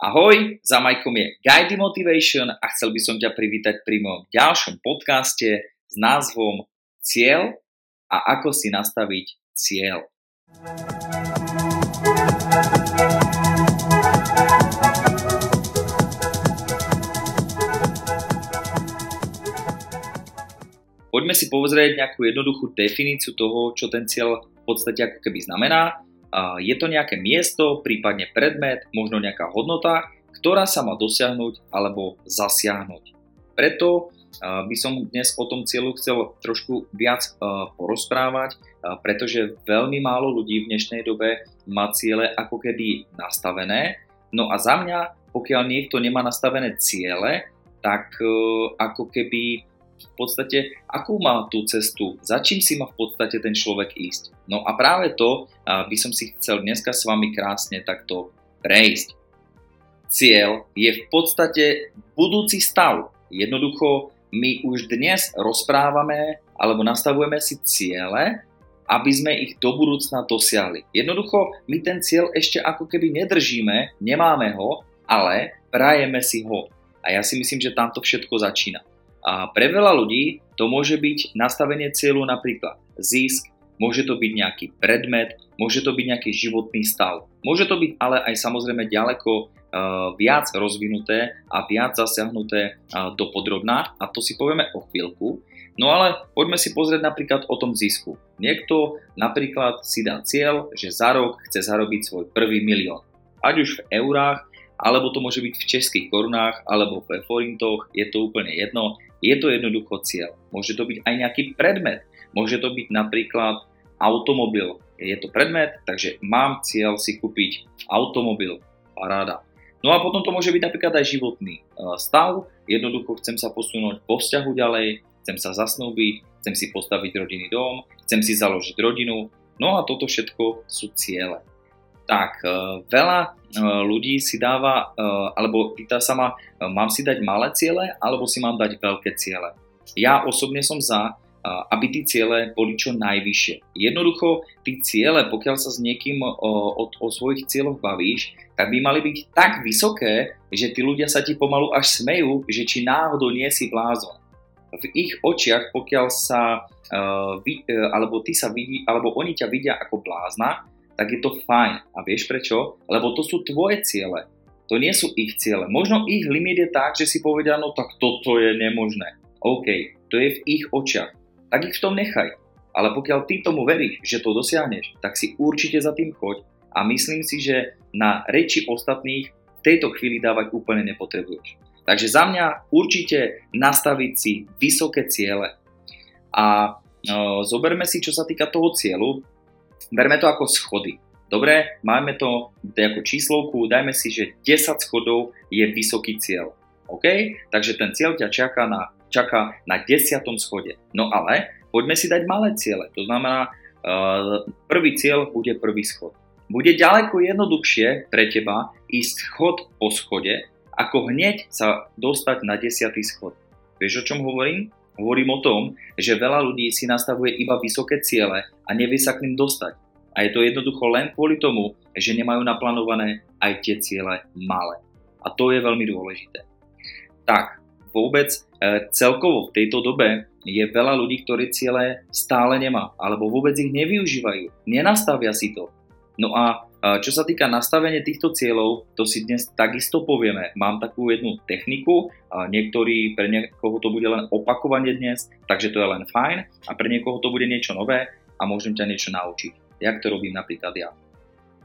Ahoj, za Majkom je Guide Motivation a chcel by som ťa privítať pri mojom ďalšom podcaste s názvom Cieľ a ako si nastaviť cieľ. Poďme si pozrieť nejakú jednoduchú definíciu toho, čo ten cieľ v podstate ako keby znamená je to nejaké miesto, prípadne predmet, možno nejaká hodnota, ktorá sa má dosiahnuť alebo zasiahnuť. Preto by som dnes o tom cieľu chcel trošku viac porozprávať, pretože veľmi málo ľudí v dnešnej dobe má ciele ako keby nastavené. No a za mňa, pokiaľ niekto nemá nastavené ciele, tak ako keby v podstate, akú má tú cestu, za čím si má v podstate ten človek ísť. No a práve to by som si chcel dneska s vami krásne takto prejsť. Cieľ je v podstate budúci stav. Jednoducho my už dnes rozprávame alebo nastavujeme si ciele, aby sme ich do budúcna dosiahli. Jednoducho my ten cieľ ešte ako keby nedržíme, nemáme ho, ale prajeme si ho. A ja si myslím, že tamto všetko začína. A pre veľa ľudí to môže byť nastavenie cieľu napríklad zisk, môže to byť nejaký predmet, môže to byť nejaký životný stav. Môže to byť ale aj samozrejme ďaleko uh, viac rozvinuté a viac zasiahnuté uh, do podrobná a to si povieme o chvíľku. No ale poďme si pozrieť napríklad o tom zisku. Niekto napríklad si dá cieľ, že za rok chce zarobiť svoj prvý milión. Ať už v eurách, alebo to môže byť v českých korunách, alebo v forintoch, je to úplne jedno. Je to jednoducho cieľ. Môže to byť aj nejaký predmet. Môže to byť napríklad automobil. Je to predmet, takže mám cieľ si kúpiť automobil. Paráda. No a potom to môže byť napríklad aj životný e, stav. Jednoducho chcem sa posunúť po vzťahu ďalej, chcem sa zasnúbiť, chcem si postaviť rodinný dom, chcem si založiť rodinu. No a toto všetko sú ciele. Tak, e, veľa e, ľudí si dáva, e, alebo pýta sa ma, mám si dať malé ciele, alebo si mám dať veľké ciele. Ja osobne som za, aby tí ciele boli čo najvyššie. Jednoducho, tí ciele, pokiaľ sa s niekým o, o, svojich cieľoch bavíš, tak by mali byť tak vysoké, že tí ľudia sa ti pomalu až smejú, že či náhodou nie si blázon. V ich očiach, pokiaľ sa, vy, alebo ty sa vidí, alebo oni ťa vidia ako blázna, tak je to fajn. A vieš prečo? Lebo to sú tvoje ciele. To nie sú ich ciele. Možno ich limit je tak, že si povedia, no tak toto je nemožné. OK, to je v ich očiach. Tak ich v tom nechaj. Ale pokiaľ ty tomu veríš, že to dosiahneš, tak si určite za tým choď a myslím si, že na reči ostatných v tejto chvíli dávať úplne nepotrebuješ. Takže za mňa určite nastaviť si vysoké ciele a no, zoberme si, čo sa týka toho cieľu, berme to ako schody. Dobre, máme to ako číslovku, dajme si, že 10 schodov je vysoký cieľ. OK? Takže ten cieľ ťa čaká na, čaká na 10. schode. No ale poďme si dať malé ciele. To znamená, uh, prvý cieľ bude prvý schod. Bude ďaleko jednoduchšie pre teba ísť schod po schode, ako hneď sa dostať na 10. schod. Vieš o čom hovorím? Hovorím o tom, že veľa ľudí si nastavuje iba vysoké ciele a nevie sa k ním dostať. A je to jednoducho len kvôli tomu, že nemajú naplánované aj tie ciele malé. A to je veľmi dôležité. Tak, vôbec e, celkovo v tejto dobe je veľa ľudí, ktorí ciele stále nemá, alebo vôbec ich nevyužívajú, nenastavia si to. No a čo sa týka nastavenia týchto cieľov, to si dnes takisto povieme. Mám takú jednu techniku, niektorí, pre niekoho to bude len opakovanie dnes, takže to je len fajn a pre niekoho to bude niečo nové a môžem ťa niečo naučiť. Jak to robím napríklad ja.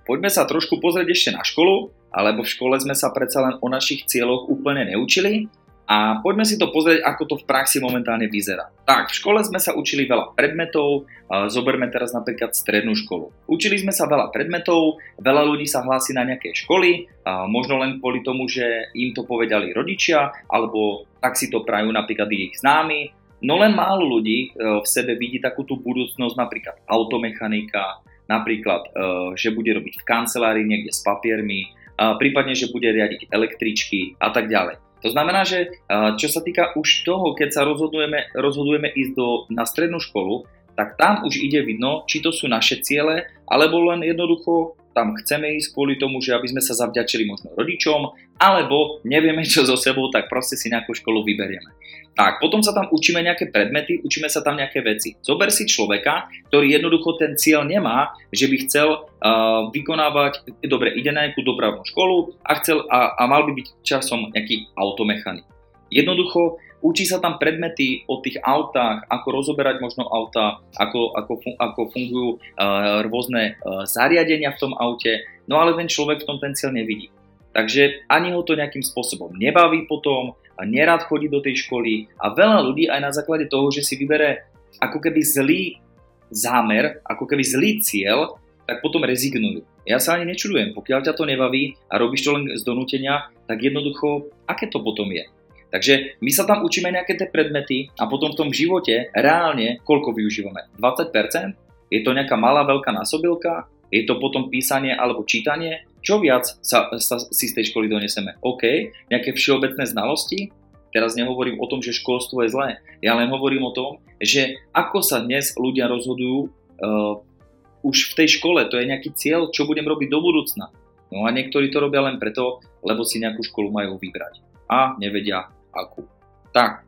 Poďme sa trošku pozrieť ešte na školu, alebo v škole sme sa predsa len o našich cieľoch úplne neučili, a poďme si to pozrieť, ako to v praxi momentálne vyzerá. Tak, v škole sme sa učili veľa predmetov, zoberme teraz napríklad strednú školu. Učili sme sa veľa predmetov, veľa ľudí sa hlási na nejaké školy, možno len kvôli tomu, že im to povedali rodičia, alebo tak si to prajú napríklad ich známi. No len málo ľudí e, v sebe vidí takú tú budúcnosť, napríklad automechanika, napríklad, e, že bude robiť v kancelárii niekde s papiermi, prípadne, že bude riadiť električky a tak ďalej. To znamená, že čo sa týka už toho, keď sa rozhodujeme, rozhodujeme ísť do, na strednú školu, tak tam už ide vidno, či to sú naše ciele, alebo len jednoducho tam chceme ísť kvôli tomu, že aby sme sa zavďačili možno rodičom, alebo nevieme čo so sebou, tak proste si nejakú školu vyberieme. Tak, potom sa tam učíme nejaké predmety, učíme sa tam nejaké veci. Zober si človeka, ktorý jednoducho ten cieľ nemá, že by chcel uh, vykonávať, dobre, ide na nejakú dopravnú školu a, chcel, a, a mal by byť časom nejaký automechanik. Jednoducho Učí sa tam predmety o tých autách, ako rozoberať možno auta, ako, ako, ako fungujú uh, rôzne uh, zariadenia v tom aute, no ale ten človek v tom ten cieľ nevidí. Takže ani ho to nejakým spôsobom nebaví potom, a nerad chodí do tej školy a veľa ľudí aj na základe toho, že si vybere ako keby zlý zámer, ako keby zlý cieľ, tak potom rezignujú. Ja sa ani nečudujem, pokiaľ ťa to nebaví a robíš to len z donútenia, tak jednoducho, aké to potom je? Takže my sa tam učíme nejaké tie predmety a potom v tom živote reálne koľko využívame? 20%? Je to nejaká malá veľká násobilka? Je to potom písanie alebo čítanie? Čo viac sa, sa, si z tej školy doneseme? OK, nejaké všeobecné znalosti? Teraz nehovorím o tom, že školstvo je zlé. Ja len hovorím o tom, že ako sa dnes ľudia rozhodujú uh, už v tej škole, to je nejaký cieľ, čo budem robiť do budúcna. No a niektorí to robia len preto, lebo si nejakú školu majú vybrať. A nevedia akú. Tak,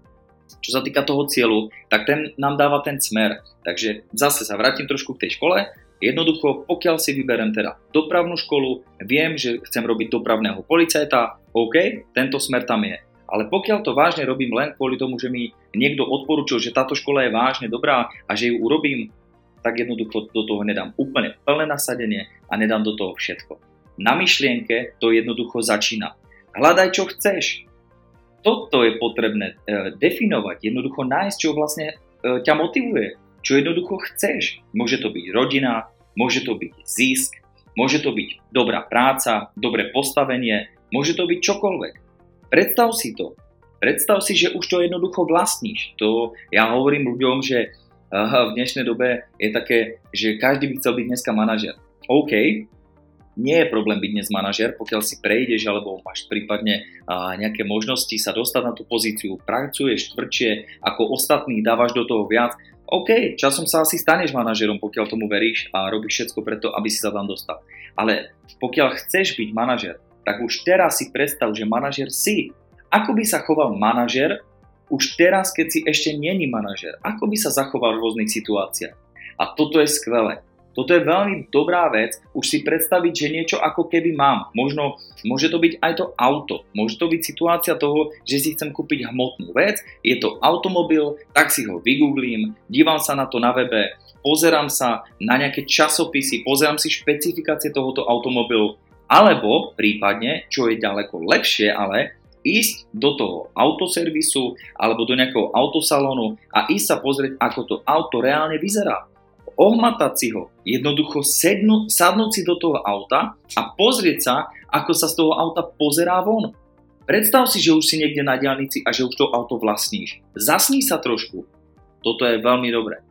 čo sa týka toho cieľu, tak ten nám dáva ten smer. Takže zase sa vrátim trošku k tej škole. Jednoducho, pokiaľ si vyberem teda dopravnú školu, viem, že chcem robiť dopravného policajta, OK, tento smer tam je. Ale pokiaľ to vážne robím len kvôli tomu, že mi niekto odporúčil, že táto škola je vážne dobrá a že ju urobím, tak jednoducho do toho nedám úplne plné nasadenie a nedám do toho všetko. Na myšlienke to jednoducho začína. Hľadaj, čo chceš toto je potrebné e, definovať, jednoducho nájsť, čo vlastne e, ťa motivuje, čo jednoducho chceš. Môže to byť rodina, môže to byť zisk, môže to byť dobrá práca, dobré postavenie, môže to byť čokoľvek. Predstav si to. Predstav si, že už to jednoducho vlastníš. To ja hovorím ľuďom, že v dnešnej dobe je také, že každý by chcel byť dneska manažer. OK, nie je problém byť dnes manažer, pokiaľ si prejdeš alebo máš prípadne nejaké možnosti sa dostať na tú pozíciu, pracuješ tvrdšie ako ostatní, dávaš do toho viac, OK, časom sa asi staneš manažerom, pokiaľ tomu veríš a robíš všetko preto, aby si sa tam dostal. Ale pokiaľ chceš byť manažer, tak už teraz si predstav, že manažer si. Ako by sa choval manažer už teraz, keď si ešte není manažer? Ako by sa zachoval v rôznych situáciách? A toto je skvelé. Toto je veľmi dobrá vec, už si predstaviť, že niečo ako keby mám. Možno, môže to byť aj to auto, môže to byť situácia toho, že si chcem kúpiť hmotnú vec, je to automobil, tak si ho vygooglím, dívam sa na to na webe, pozerám sa na nejaké časopisy, pozerám si špecifikácie tohoto automobilu, alebo prípadne, čo je ďaleko lepšie, ale ísť do toho autoservisu alebo do nejakého autosalónu a ísť sa pozrieť, ako to auto reálne vyzerá ohmatať si ho, jednoducho sednú, sadnúť si do toho auta a pozrieť sa, ako sa z toho auta pozerá von. Predstav si, že už si niekde na diálnici a že už to auto vlastníš. Zasní sa trošku. Toto je veľmi dobré.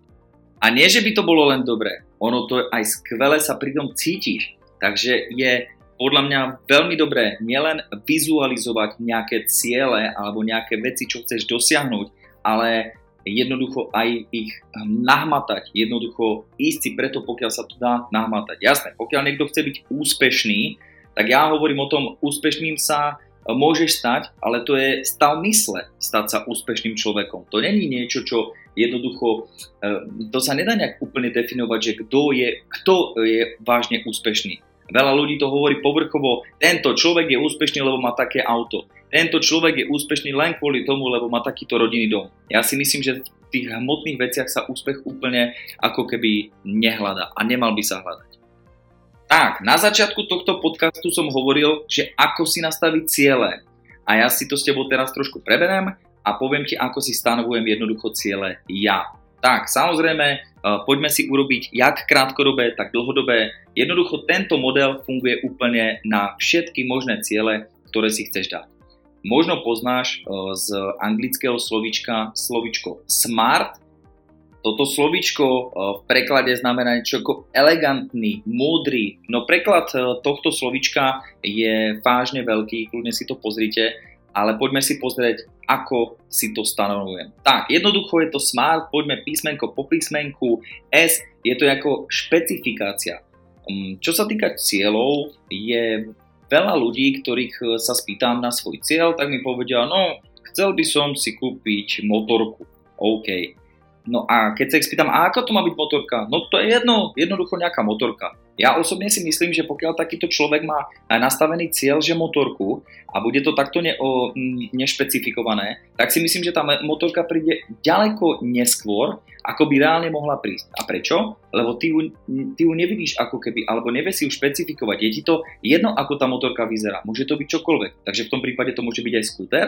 A nie, že by to bolo len dobré, ono to aj skvele sa pri tom cítiš. Takže je podľa mňa veľmi dobré nielen vizualizovať nejaké ciele alebo nejaké veci, čo chceš dosiahnuť, ale jednoducho aj ich nahmatať, jednoducho ísť si preto, pokiaľ sa to dá nahmatať. Jasné, pokiaľ niekto chce byť úspešný, tak ja hovorím o tom, úspešným sa e, môžeš stať, ale to je stav mysle stať sa úspešným človekom. To není niečo, čo jednoducho, e, to sa nedá nejak úplne definovať, že kto je, kto je vážne úspešný. Veľa ľudí to hovorí povrchovo, tento človek je úspešný, lebo má také auto. Tento človek je úspešný len kvôli tomu, lebo má takýto rodinný dom. Ja si myslím, že v tých hmotných veciach sa úspech úplne ako keby nehľada a nemal by sa hľadať. Tak, na začiatku tohto podcastu som hovoril, že ako si nastaviť ciele. A ja si to s tebou teraz trošku preberem a poviem ti, ako si stanovujem jednoducho ciele ja. Tak, samozrejme, poďme si urobiť jak krátkodobé, tak dlhodobé. Jednoducho tento model funguje úplne na všetky možné ciele, ktoré si chceš dať. Možno poznáš e, z anglického slovička slovičko smart. Toto slovičko e, v preklade znamená niečo ako elegantný, múdry. No preklad tohto slovička je vážne veľký, kľudne si to pozrite ale poďme si pozrieť, ako si to stanovujem. Tak, jednoducho je to smart, poďme písmenko po písmenku. S je to ako špecifikácia. Um, čo sa týka cieľov, je veľa ľudí, ktorých sa spýtam na svoj cieľ, tak mi povedia, no chcel by som si kúpiť motorku. OK. No a keď sa ich spýtam, a ako to má byť motorka? No to je jedno, jednoducho nejaká motorka. Ja osobne si myslím, že pokiaľ takýto človek má nastavený cieľ, že motorku a bude to takto ne, o, nešpecifikované, tak si myslím, že tá motorka príde ďaleko neskôr, ako by reálne mohla prísť. A prečo? Lebo ty ju, ty ju nevidíš ako keby, alebo nevie si ju špecifikovať. Je ti to jedno, ako tá motorka vyzerá. Môže to byť čokoľvek. Takže v tom prípade to môže byť aj skúter,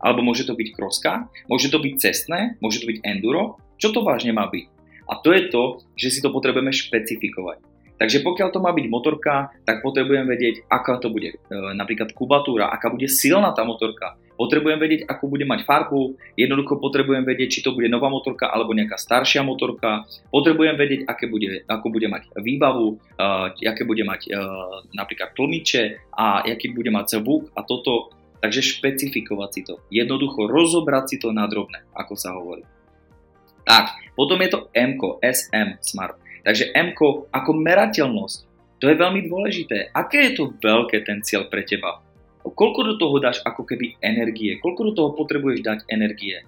alebo môže to byť kroska, môže to byť cestné, môže to byť enduro, čo to vážne má byť? A to je to, že si to potrebujeme špecifikovať. Takže pokiaľ to má byť motorka, tak potrebujem vedieť, aká to bude e, napríklad kubatúra, aká bude silná tá motorka. Potrebujem vedieť, akú bude mať farbu, jednoducho potrebujem vedieť, či to bude nová motorka alebo nejaká staršia motorka. Potrebujem vedieť, aké bude, ako bude mať výbavu, uh, aké bude mať uh, napríklad tlmiče a aký bude mať zvuk a toto Takže špecifikovať si to. Jednoducho rozobrať si to na drobné, ako sa hovorí. Tak, potom je to M, SM Smart. Takže M ako merateľnosť. To je veľmi dôležité. Aké je to veľké ten cieľ pre teba? Koľko do toho dáš ako keby energie? Koľko do toho potrebuješ dať energie?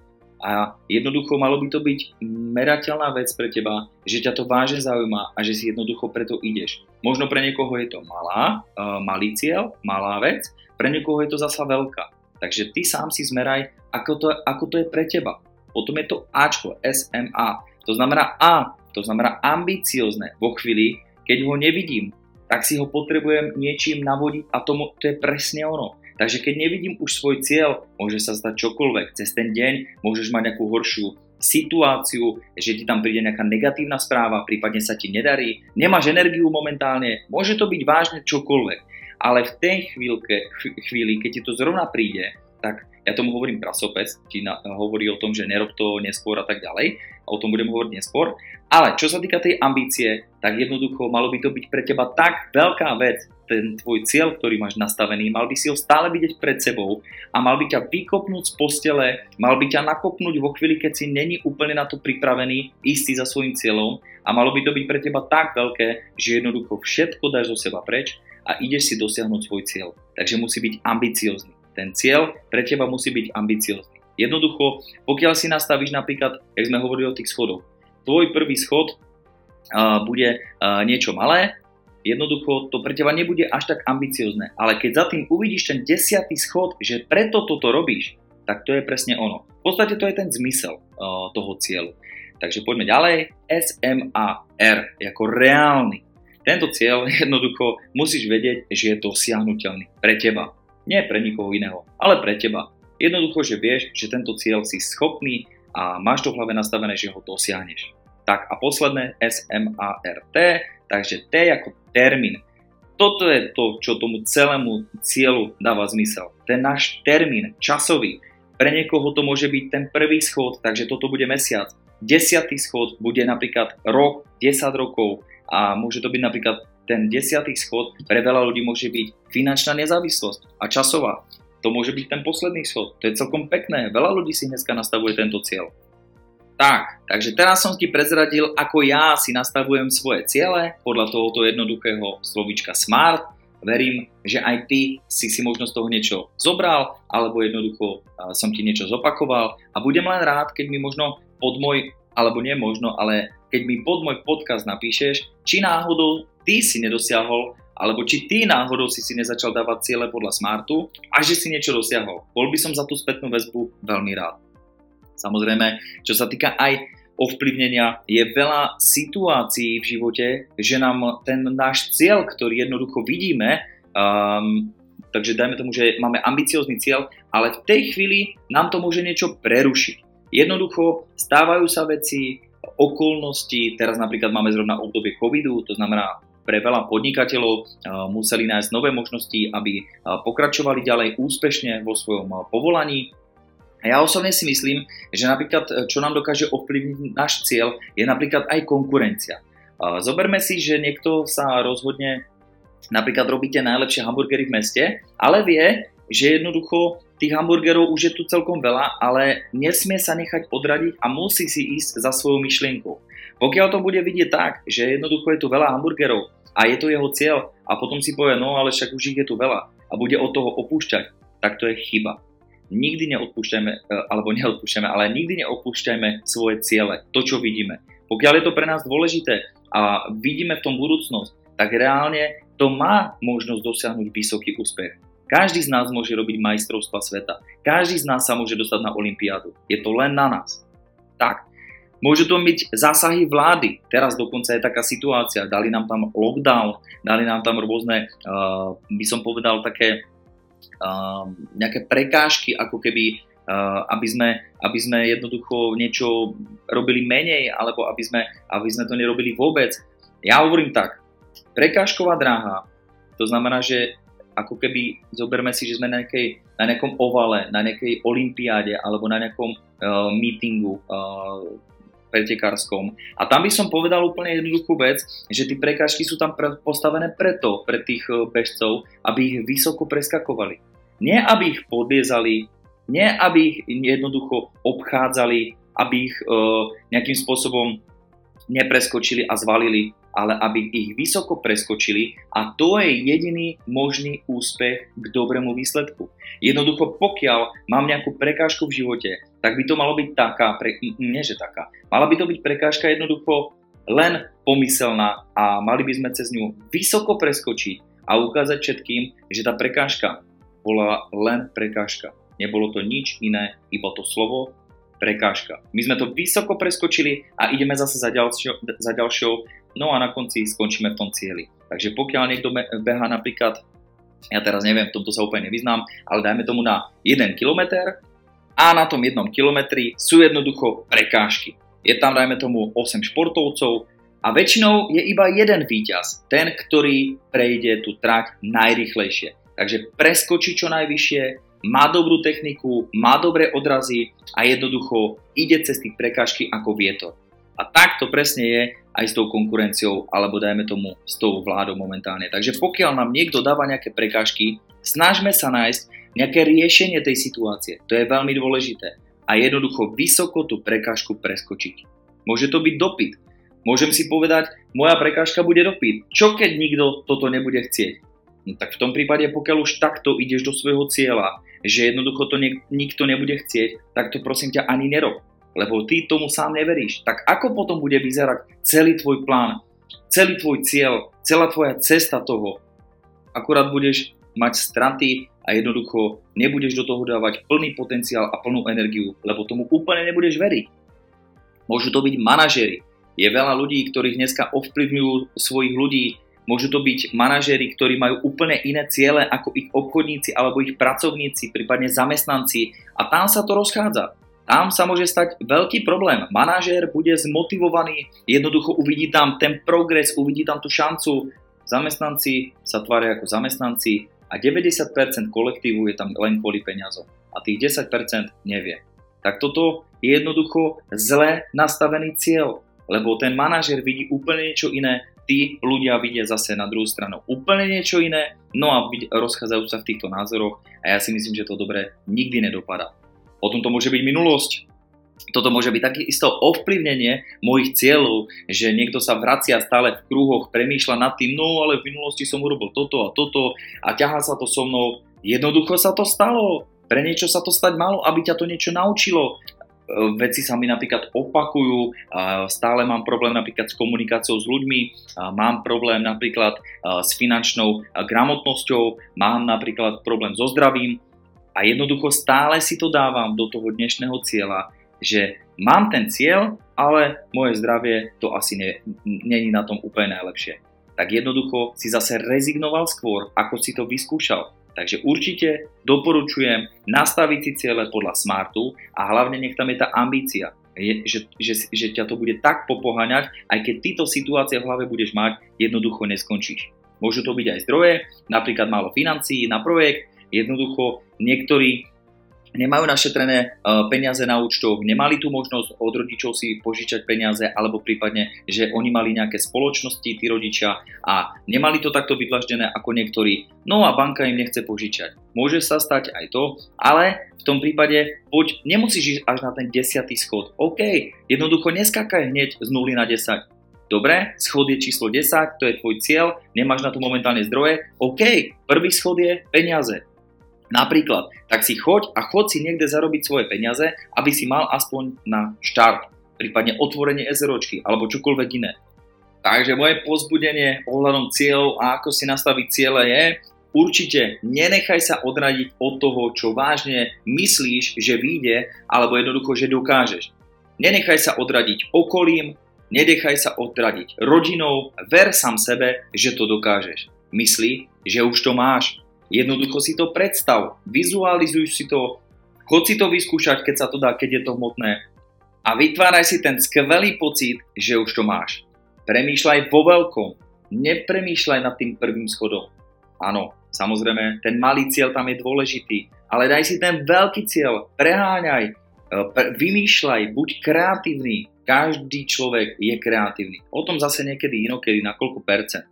A jednoducho malo by to byť merateľná vec pre teba, že ťa to vážne zaujíma a že si jednoducho preto ideš. Možno pre niekoho je to malá, uh, malý cieľ, malá vec, pre niekoho je to zasa veľká. Takže ty sám si zmeraj, ako to, ako to je pre teba. Potom je to Ačko, SMA. To znamená A, to znamená ambiciozne. Vo chvíli, keď ho nevidím, tak si ho potrebujem niečím navodiť a tomu, to je presne ono. Takže keď nevidím už svoj cieľ, môže sa stať čokoľvek. Cez ten deň môžeš mať nejakú horšiu situáciu, že ti tam príde nejaká negatívna správa, prípadne sa ti nedarí, nemáš energiu momentálne, môže to byť vážne čokoľvek ale v tej chvíľke, chvíli, keď ti to zrovna príde, tak ja tomu hovorím prasopec, ti hovorí o tom, že nerob to neskôr a tak ďalej, o tom budem hovoriť neskôr. Ale čo sa týka tej ambície, tak jednoducho malo by to byť pre teba tak veľká vec, ten tvoj cieľ, ktorý máš nastavený, mal by si ho stále vidieť pred sebou a mal by ťa vykopnúť z postele, mal by ťa nakopnúť vo chvíli, keď si není úplne na to pripravený, istý za svojim cieľom a malo by to byť pre teba tak veľké, že jednoducho všetko dáš zo seba preč a ideš si dosiahnuť svoj cieľ. Takže musí byť ambiciózny. Ten cieľ pre teba musí byť ambiciózny. Jednoducho, pokiaľ si nastavíš napríklad, jak sme hovorili o tých schodoch, tvoj prvý schod uh, bude uh, niečo malé, jednoducho to pre teba nebude až tak ambiciozne. Ale keď za tým uvidíš ten desiatý schod, že preto toto robíš, tak to je presne ono. V podstate to je ten zmysel uh, toho cieľu. Takže poďme ďalej. SMAR, ako reálny. Tento cieľ jednoducho musíš vedieť, že je dosiahnutelný pre teba. Nie pre nikoho iného, ale pre teba. Jednoducho, že vieš, že tento cieľ si schopný a máš to v hlave nastavené, že ho dosiahneš. Tak a posledné SMART, takže T ako termín. Toto je to, čo tomu celému cieľu dáva zmysel. Ten náš termín, časový. Pre niekoho to môže byť ten prvý schod, takže toto bude mesiac. Desiatý schod bude napríklad rok, 10 rokov, a môže to byť napríklad ten desiatý schod, pre veľa ľudí môže byť finančná nezávislosť a časová. To môže byť ten posledný schod. To je celkom pekné. Veľa ľudí si dneska nastavuje tento cieľ. Tak, takže teraz som ti prezradil, ako ja si nastavujem svoje ciele podľa tohoto jednoduchého slovička SMART. Verím, že aj ty si si možno z toho niečo zobral, alebo jednoducho som ti niečo zopakoval a budem len rád, keď mi možno pod môj, alebo nie možno, ale keď mi pod môj podcast napíšeš, či náhodou ty si nedosiahol, alebo či ty náhodou si si nezačal dávať ciele podľa Smartu a že si niečo dosiahol. Bol by som za tú spätnú väzbu veľmi rád. Samozrejme, čo sa týka aj ovplyvnenia, je veľa situácií v živote, že nám ten náš cieľ, ktorý jednoducho vidíme, um, takže dajme tomu, že máme ambiciózny cieľ, ale v tej chvíli nám to môže niečo prerušiť. Jednoducho stávajú sa veci, okolnosti. Teraz napríklad máme zrovna obdobie covidu, to znamená pre veľa podnikateľov museli nájsť nové možnosti, aby pokračovali ďalej úspešne vo svojom povolaní. A ja osobne si myslím, že napríklad čo nám dokáže ovplyvniť náš cieľ je napríklad aj konkurencia. Zoberme si, že niekto sa rozhodne napríklad robíte najlepšie hamburgery v meste, ale vie, že jednoducho tých hamburgerov už je tu celkom veľa, ale nesmie sa nechať odradiť a musí si ísť za svojou myšlienkou. Pokiaľ to bude vidieť tak, že jednoducho je tu veľa hamburgerov a je to jeho cieľ a potom si povie, no ale však už ich je tu veľa a bude od toho opúšťať, tak to je chyba. Nikdy neodpúšťajme, e, alebo neodpúšťajme, ale nikdy neopúšťajme svoje ciele, to čo vidíme. Pokiaľ je to pre nás dôležité a vidíme v tom budúcnosť, tak reálne to má možnosť dosiahnuť vysoký úspech. Každý z nás môže robiť majstrovstva sveta. Každý z nás sa môže dostať na Olympiádu. Je to len na nás. Tak. Môžu to byť zásahy vlády. Teraz dokonca je taká situácia. Dali nám tam lockdown, dali nám tam rôzne, uh, by som povedal, také uh, nejaké prekážky, ako keby Uh, aby, sme, aby sme jednoducho niečo robili menej, alebo aby sme, aby sme to nerobili vôbec. Ja hovorím tak, prekážková dráha, to znamená, že ako keby zoberme si, že sme na, nejakej, na nejakom ovale, na nejakej olympiáde alebo na nejakom uh, meetingu uh, pretekárskom. A tam by som povedal úplne jednoduchú vec, že tie prekážky sú tam pre, postavené preto, pre tých uh, bežcov, aby ich vysoko preskakovali. Nie aby ich podliezali, nie aby ich jednoducho obchádzali, aby ich uh, nejakým spôsobom nepreskočili a zvalili ale aby ich vysoko preskočili a to je jediný možný úspech k dobrému výsledku. Jednoducho, pokiaľ mám nejakú prekážku v živote, tak by to malo byť taká, pre, nie že taká, mala by to byť prekážka jednoducho len pomyselná a mali by sme cez ňu vysoko preskočiť a ukázať všetkým, že tá prekážka bola len prekážka. Nebolo to nič iné, iba to slovo prekážka. My sme to vysoko preskočili a ideme zase za ďalšou, za ďalšou no a na konci skončíme v tom cieli. Takže pokiaľ niekto beha napríklad, ja teraz neviem, v tomto sa úplne nevyznám, ale dajme tomu na 1 km a na tom 1 kilometri sú jednoducho prekážky. Je tam, dajme tomu, 8 športovcov a väčšinou je iba jeden víťaz, ten, ktorý prejde tú trať najrychlejšie. Takže preskočí čo najvyššie, má dobrú techniku, má dobré odrazy a jednoducho ide cez tých prekážky ako vietor. A tak to presne je aj s tou konkurenciou, alebo dajme tomu s tou vládou momentálne. Takže pokiaľ nám niekto dáva nejaké prekážky, snažme sa nájsť nejaké riešenie tej situácie. To je veľmi dôležité. A jednoducho vysoko tú prekážku preskočiť. Môže to byť dopyt. Môžem si povedať, moja prekážka bude dopyt. Čo keď nikto toto nebude chcieť? No tak v tom prípade, pokiaľ už takto ideš do svojho cieľa, že jednoducho to niek- nikto nebude chcieť, tak to prosím ťa ani nerob. Lebo ty tomu sám neveríš. Tak ako potom bude vyzerať celý tvoj plán, celý tvoj cieľ, celá tvoja cesta toho? Akurát budeš mať straty a jednoducho nebudeš do toho dávať plný potenciál a plnú energiu, lebo tomu úplne nebudeš veriť. Môžu to byť manažery. Je veľa ľudí, ktorí dneska ovplyvňujú svojich ľudí Môžu to byť manažéri, ktorí majú úplne iné ciele ako ich obchodníci alebo ich pracovníci, prípadne zamestnanci a tam sa to rozchádza. Tam sa môže stať veľký problém. Manažér bude zmotivovaný, jednoducho uvidí tam ten progres, uvidí tam tú šancu. Zamestnanci sa tvária ako zamestnanci a 90% kolektívu je tam len kvôli peniazom a tých 10% nevie. Tak toto je jednoducho zle nastavený cieľ, lebo ten manažér vidí úplne niečo iné, tí ľudia vidia zase na druhú stranu úplne niečo iné, no a rozchádzajú sa v týchto názoroch a ja si myslím, že to dobre nikdy nedopadá. Potom to môže byť minulosť, toto môže byť takisto ovplyvnenie mojich cieľov, že niekto sa vracia stále v kruhoch, premýšľa nad tým, no ale v minulosti som urobil toto a toto a ťahá sa to so mnou. Jednoducho sa to stalo. Pre niečo sa to stať malo, aby ťa to niečo naučilo. E, veci sa mi napríklad opakujú, stále mám problém napríklad s komunikáciou s ľuďmi, mám problém napríklad s finančnou gramotnosťou, mám napríklad problém so zdravím a jednoducho stále si to dávam do toho dnešného cieľa, že mám ten cieľ, ale moje zdravie to asi není na tom úplne najlepšie. Tak jednoducho si zase rezignoval skôr, ako si to vyskúšal Takže určite doporučujem nastaviť si ciele podľa smartu a hlavne nech tam je tá ambícia, je, že, že, že ťa to bude tak popoháňať, aj keď týto situácie v hlave budeš mať, jednoducho neskončíš. Môžu to byť aj zdroje, napríklad málo financií na projekt, jednoducho niektorí nemajú našetrené e, peniaze na účtoch, nemali tú možnosť od rodičov si požičať peniaze, alebo prípadne, že oni mali nejaké spoločnosti, tí rodičia a nemali to takto vydlaždené ako niektorí, no a banka im nechce požičať. Môže sa stať aj to, ale v tom prípade poď, nemusíš ísť až na ten desiatý schod. OK, jednoducho neskákaj hneď z 0 na 10. Dobre, schod je číslo 10, to je tvoj cieľ, nemáš na to momentálne zdroje. OK, prvý schod je peniaze Napríklad, tak si choď a choď si niekde zarobiť svoje peniaze, aby si mal aspoň na štart, prípadne otvorenie SROčky alebo čokoľvek iné. Takže moje pozbudenie ohľadom cieľov a ako si nastaviť ciele je, určite nenechaj sa odradiť od toho, čo vážne myslíš, že vyjde, alebo jednoducho, že dokážeš. Nenechaj sa odradiť okolím, nenechaj sa odradiť rodinou, ver sám sebe, že to dokážeš. Myslí, že už to máš, Jednoducho si to predstav, vizualizuj si to, chod si to vyskúšať, keď sa to dá, keď je to hmotné a vytváraj si ten skvelý pocit, že už to máš. Premýšľaj vo veľkom, nepremýšľaj nad tým prvým schodom. Áno, samozrejme, ten malý cieľ tam je dôležitý, ale daj si ten veľký cieľ, preháňaj, e, vymýšľaj, buď kreatívny. Každý človek je kreatívny. O tom zase niekedy inokedy, na koľko percent.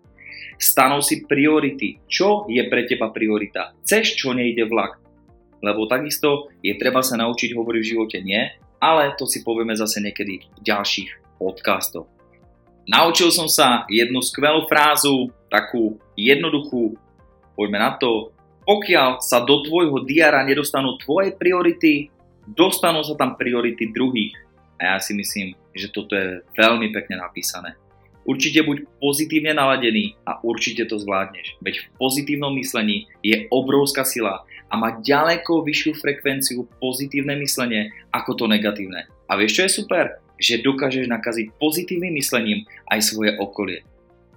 Stanov si priority. Čo je pre teba priorita? Chceš, čo nejde vlak? Lebo takisto je treba sa naučiť hovoriť v živote nie, ale to si povieme zase niekedy v ďalších podcastoch. Naučil som sa jednu skvelú frázu, takú jednoduchú, poďme na to, pokiaľ sa do tvojho diara nedostanú tvoje priority, dostanú sa tam priority druhých. A ja si myslím, že toto je veľmi pekne napísané. Určite buď pozitívne naladený a určite to zvládneš. Veď v pozitívnom myslení je obrovská sila a má ďaleko vyššiu frekvenciu pozitívne myslenie ako to negatívne. A vieš čo je super? Že dokážeš nakaziť pozitívnym myslením aj svoje okolie.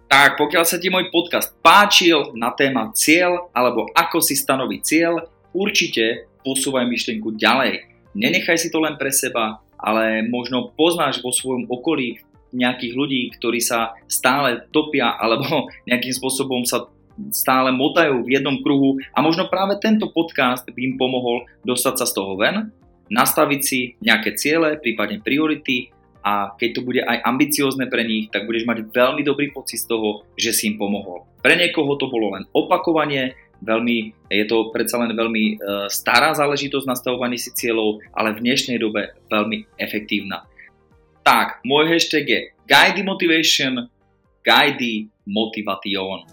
Tak pokiaľ sa ti môj podcast páčil na téma cieľ alebo ako si stanoviť cieľ, určite posúvaj myšlienku ďalej. Nenechaj si to len pre seba, ale možno poznáš vo svojom okolí nejakých ľudí, ktorí sa stále topia alebo nejakým spôsobom sa stále motajú v jednom kruhu a možno práve tento podcast by im pomohol dostať sa z toho ven, nastaviť si nejaké ciele, prípadne priority a keď to bude aj ambiciozne pre nich, tak budeš mať veľmi dobrý pocit z toho, že si im pomohol. Pre niekoho to bolo len opakovanie, veľmi, je to predsa len veľmi e, stará záležitosť nastavovanie si cieľov, ale v dnešnej dobe veľmi efektívna. Tak, môj hashtag je Guide Motivation, Guide Motivation.